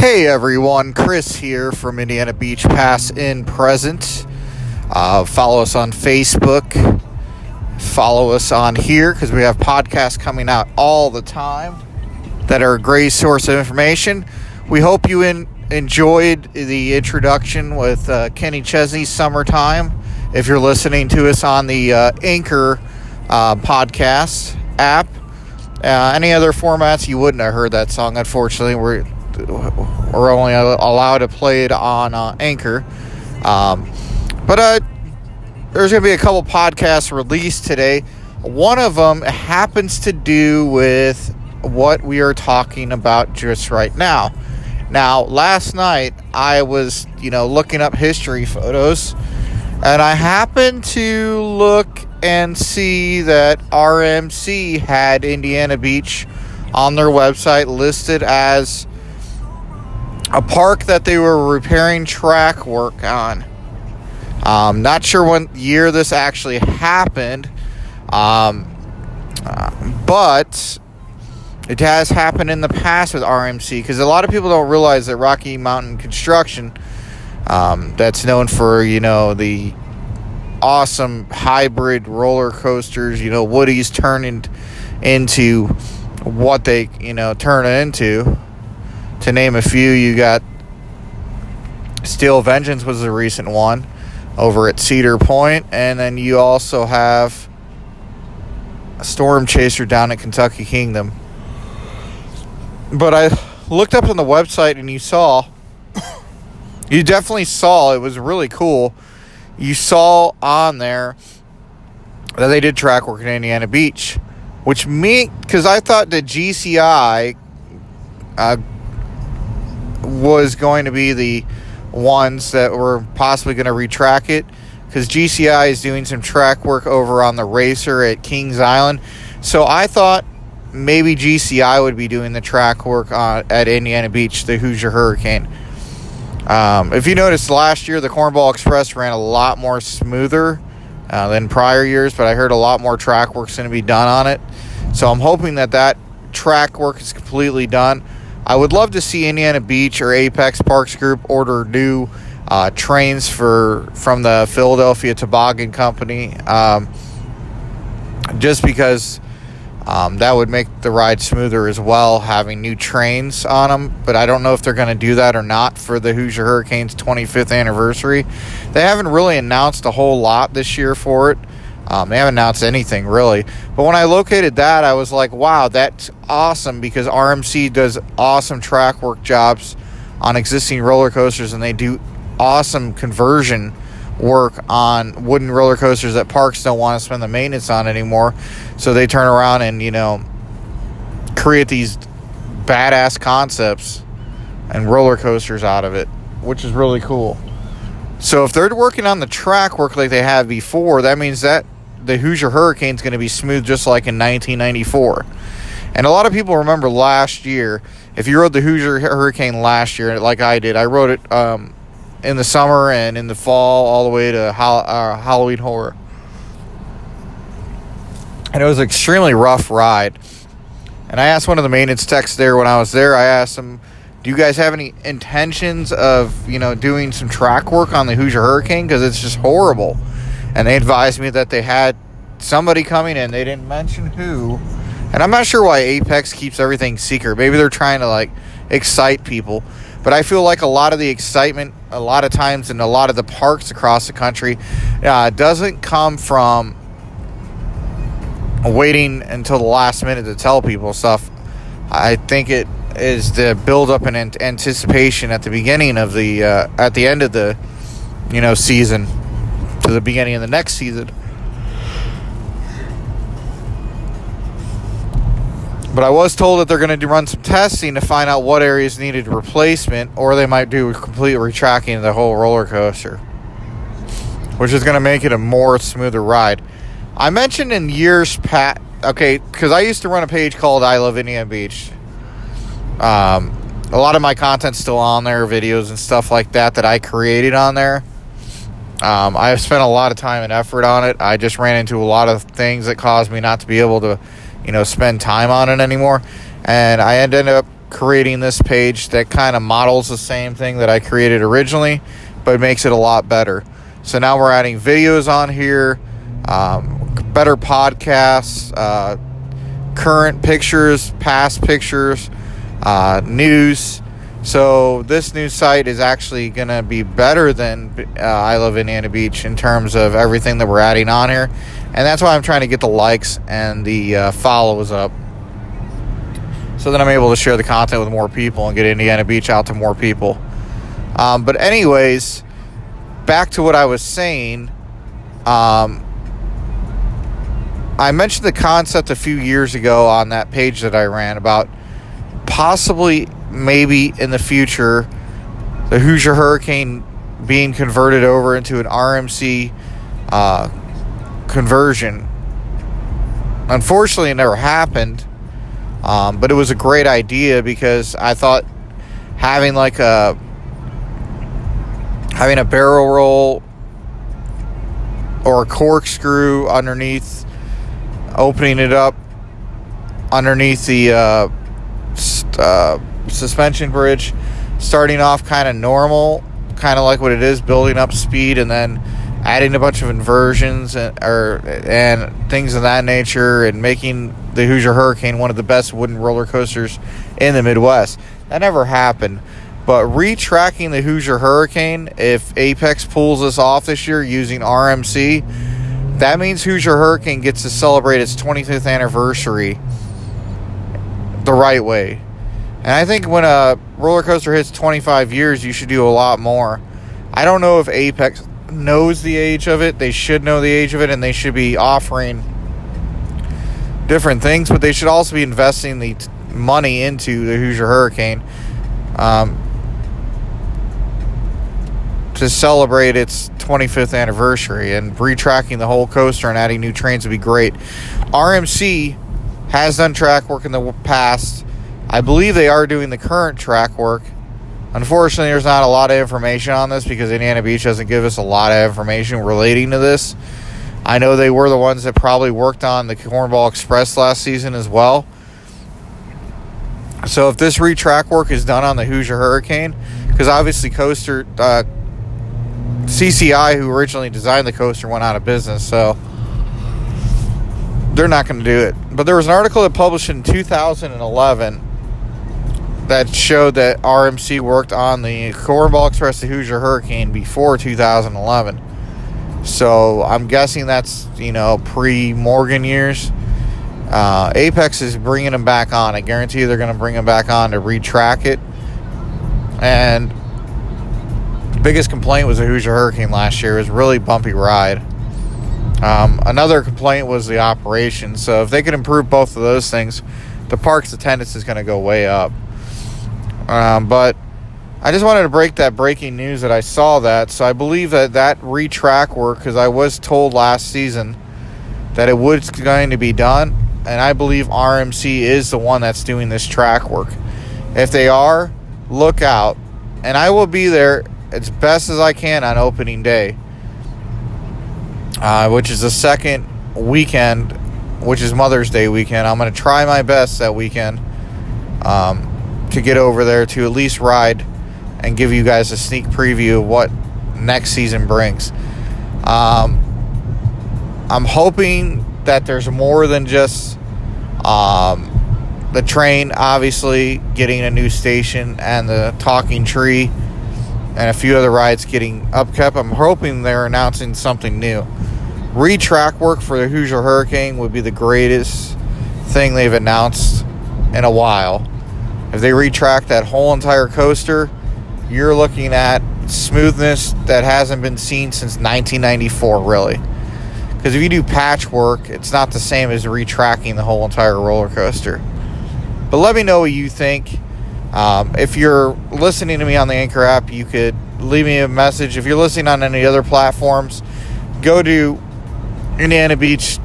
Hey everyone, Chris here from Indiana Beach Past and Present. Uh, follow us on Facebook. Follow us on here because we have podcasts coming out all the time that are a great source of information. We hope you in, enjoyed the introduction with uh, Kenny Chesney's Summertime. If you're listening to us on the uh, Anchor uh, podcast app, uh, any other formats, you wouldn't have heard that song. Unfortunately, we're we're only allowed to play it on uh, Anchor. Um, but uh, there's going to be a couple podcasts released today. One of them happens to do with what we are talking about just right now. Now, last night I was, you know, looking up history photos, and I happened to look and see that RMC had Indiana Beach on their website listed as a park that they were repairing track work on. Um, not sure what year this actually happened, um, uh, but it has happened in the past with RMC because a lot of people don't realize that Rocky Mountain Construction, um, that's known for you know the awesome hybrid roller coasters, you know Woody's turning into what they you know turn it into to name a few, you got Steel Vengeance was a recent one over at Cedar Point, and then you also have a Storm Chaser down at Kentucky Kingdom. But I looked up on the website and you saw, you definitely saw, it was really cool. You saw on there that they did track work in Indiana Beach, which me, because I thought that GCI uh, was going to be the ones that were possibly going to retrack it because GCI is doing some track work over on the racer at Kings Island. So I thought maybe GCI would be doing the track work on, at Indiana Beach, the Hoosier Hurricane. Um, if you noticed last year, the Cornball Express ran a lot more smoother uh, than prior years, but I heard a lot more track work's going to be done on it. So I'm hoping that that track work is completely done. I would love to see Indiana Beach or Apex Parks Group order new uh, trains for from the Philadelphia Toboggan Company, um, just because um, that would make the ride smoother as well, having new trains on them. But I don't know if they're going to do that or not for the Hoosier Hurricanes 25th anniversary. They haven't really announced a whole lot this year for it. Um, they haven't announced anything really. But when I located that, I was like, wow, that's awesome because RMC does awesome track work jobs on existing roller coasters and they do awesome conversion work on wooden roller coasters that parks don't want to spend the maintenance on anymore. So they turn around and, you know, create these badass concepts and roller coasters out of it, which is really cool. So if they're working on the track work like they have before, that means that the Hoosier Hurricane is going to be smooth just like in 1994. And a lot of people remember last year. If you rode the Hoosier Hurricane last year, like I did, I rode it um, in the summer and in the fall, all the way to uh, Halloween Horror. And it was an extremely rough ride. And I asked one of the maintenance techs there when I was there. I asked him, "Do you guys have any intentions of you know doing some track work on the Hoosier Hurricane? Because it's just horrible." And they advised me that they had somebody coming in. They didn't mention who, and I'm not sure why Apex keeps everything secret. Maybe they're trying to like excite people. But I feel like a lot of the excitement, a lot of times in a lot of the parks across the country, uh, doesn't come from waiting until the last minute to tell people stuff. I think it is the build up and anticipation at the beginning of the uh, at the end of the you know season to the beginning of the next season. But I was told that they're going to run some testing to find out what areas needed replacement, or they might do a complete retracking of the whole roller coaster, which is going to make it a more smoother ride. I mentioned in years past, okay, because I used to run a page called I Love Indiana Beach. Um, a lot of my content's still on there, videos and stuff like that that I created on there. Um, I've spent a lot of time and effort on it. I just ran into a lot of things that caused me not to be able to, you know, spend time on it anymore. And I ended up creating this page that kind of models the same thing that I created originally, but makes it a lot better. So now we're adding videos on here, um, better podcasts, uh, current pictures, past pictures, uh, news. So this new site is actually going to be better than uh, I Love Indiana Beach in terms of everything that we're adding on here, and that's why I'm trying to get the likes and the uh, follows up, so that I'm able to share the content with more people and get Indiana Beach out to more people. Um, but anyways, back to what I was saying. Um, I mentioned the concept a few years ago on that page that I ran about possibly, maybe in the future, the Hoosier Hurricane being converted over into an RMC uh, conversion. Unfortunately, it never happened, um, but it was a great idea because I thought having like a having a barrel roll or a corkscrew underneath opening it up underneath the uh, uh, suspension bridge, starting off kind of normal, kind of like what it is, building up speed, and then adding a bunch of inversions and or and things of that nature, and making the Hoosier Hurricane one of the best wooden roller coasters in the Midwest. That never happened. But retracking the Hoosier Hurricane, if Apex pulls this off this year using RMC, that means Hoosier Hurricane gets to celebrate its 25th anniversary the right way. And I think when a roller coaster hits 25 years, you should do a lot more. I don't know if Apex knows the age of it. They should know the age of it, and they should be offering different things, but they should also be investing the t- money into the Hoosier Hurricane um, to celebrate its 25th anniversary. And retracking the whole coaster and adding new trains would be great. RMC has done track work in the past. I believe they are doing the current track work. Unfortunately, there's not a lot of information on this because Indiana Beach doesn't give us a lot of information relating to this. I know they were the ones that probably worked on the Cornball Express last season as well. So if this retrack work is done on the Hoosier Hurricane, because obviously coaster uh, CCI, who originally designed the coaster, went out of business, so they're not going to do it. But there was an article that published in 2011 that showed that RMC worked on the Cornball Express, the Hoosier Hurricane, before 2011. So I'm guessing that's you know pre Morgan years. Uh, Apex is bringing them back on. I guarantee they're going to bring them back on to retrack it. And the biggest complaint was the Hoosier Hurricane last year. It was really bumpy ride. Um, another complaint was the operation. So if they could improve both of those things, the park's attendance is going to go way up. Um, but I just wanted to break that breaking news that I saw that. So I believe that that retrack work, because I was told last season that it was going to be done, and I believe RMC is the one that's doing this track work. If they are, look out, and I will be there as best as I can on opening day, uh, which is the second weekend, which is Mother's Day weekend. I'm going to try my best that weekend um, to get over there to at least ride and give you guys a sneak preview of what next season brings. Um, I'm hoping that there's more than just um, the train, obviously, getting a new station and the talking tree and a few other rides getting upkept. I'm hoping they're announcing something new. Retrack work for the Hoosier Hurricane would be the greatest thing they've announced in a while. If they retrack that whole entire coaster, you're looking at smoothness that hasn't been seen since 1994, really. Because if you do patchwork, it's not the same as retracking the whole entire roller coaster. But let me know what you think. Um, if you're listening to me on the Anchor app, you could leave me a message. If you're listening on any other platforms, go to Indiana Beach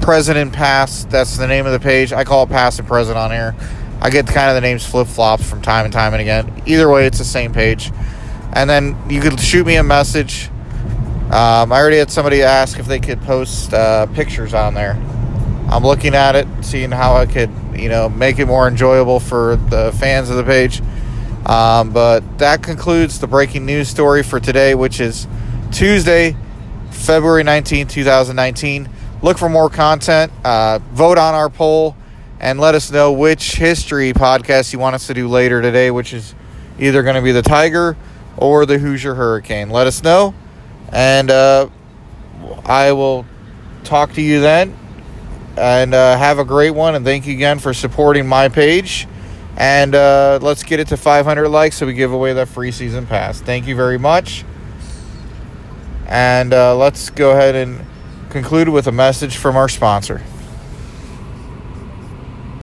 President Pass. That's the name of the page. I call it Past and Present on here. I get kind of the names flip flops from time and time and again. Either way, it's the same page. And then you could shoot me a message. Um, I already had somebody ask if they could post uh, pictures on there. I'm looking at it, seeing how I could you know, make it more enjoyable for the fans of the page. Um, but that concludes the breaking news story for today, which is Tuesday, February 19, 2019. Look for more content. Uh, vote on our poll and let us know which history podcast you want us to do later today, which is either going to be the Tiger or the Hoosier Hurricane. Let us know, and uh, I will talk to you then. And uh, have a great one, and thank you again for supporting my page. And uh, let's get it to 500 likes so we give away that free season pass. Thank you very much. And uh, let's go ahead and conclude with a message from our sponsor.